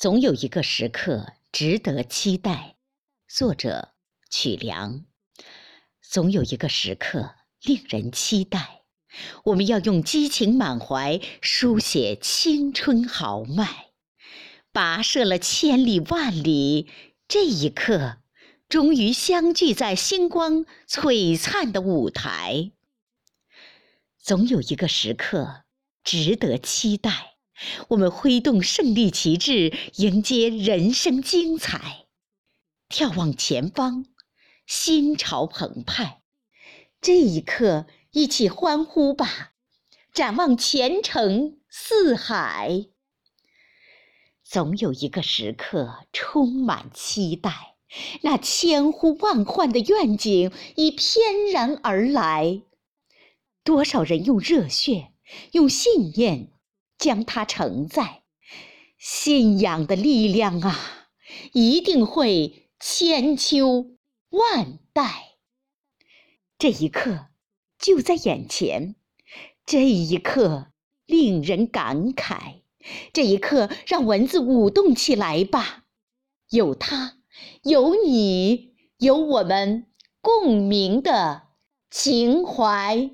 总有一个时刻值得期待。作者曲梁。总有一个时刻令人期待，我们要用激情满怀书写青春豪迈。跋涉了千里万里，这一刻终于相聚在星光璀璨的舞台。总有一个时刻值得期待，我们挥动胜利旗帜，迎接人生精彩。眺望前方，心潮澎湃，这一刻一起欢呼吧！展望前程似海。总有一个时刻充满期待，那千呼万唤的愿景已翩然而来。多少人用热血、用信念将它承载？信仰的力量啊，一定会千秋万代。这一刻就在眼前，这一刻令人感慨。这一刻，让文字舞动起来吧！有它，有你，有我们共鸣的情怀。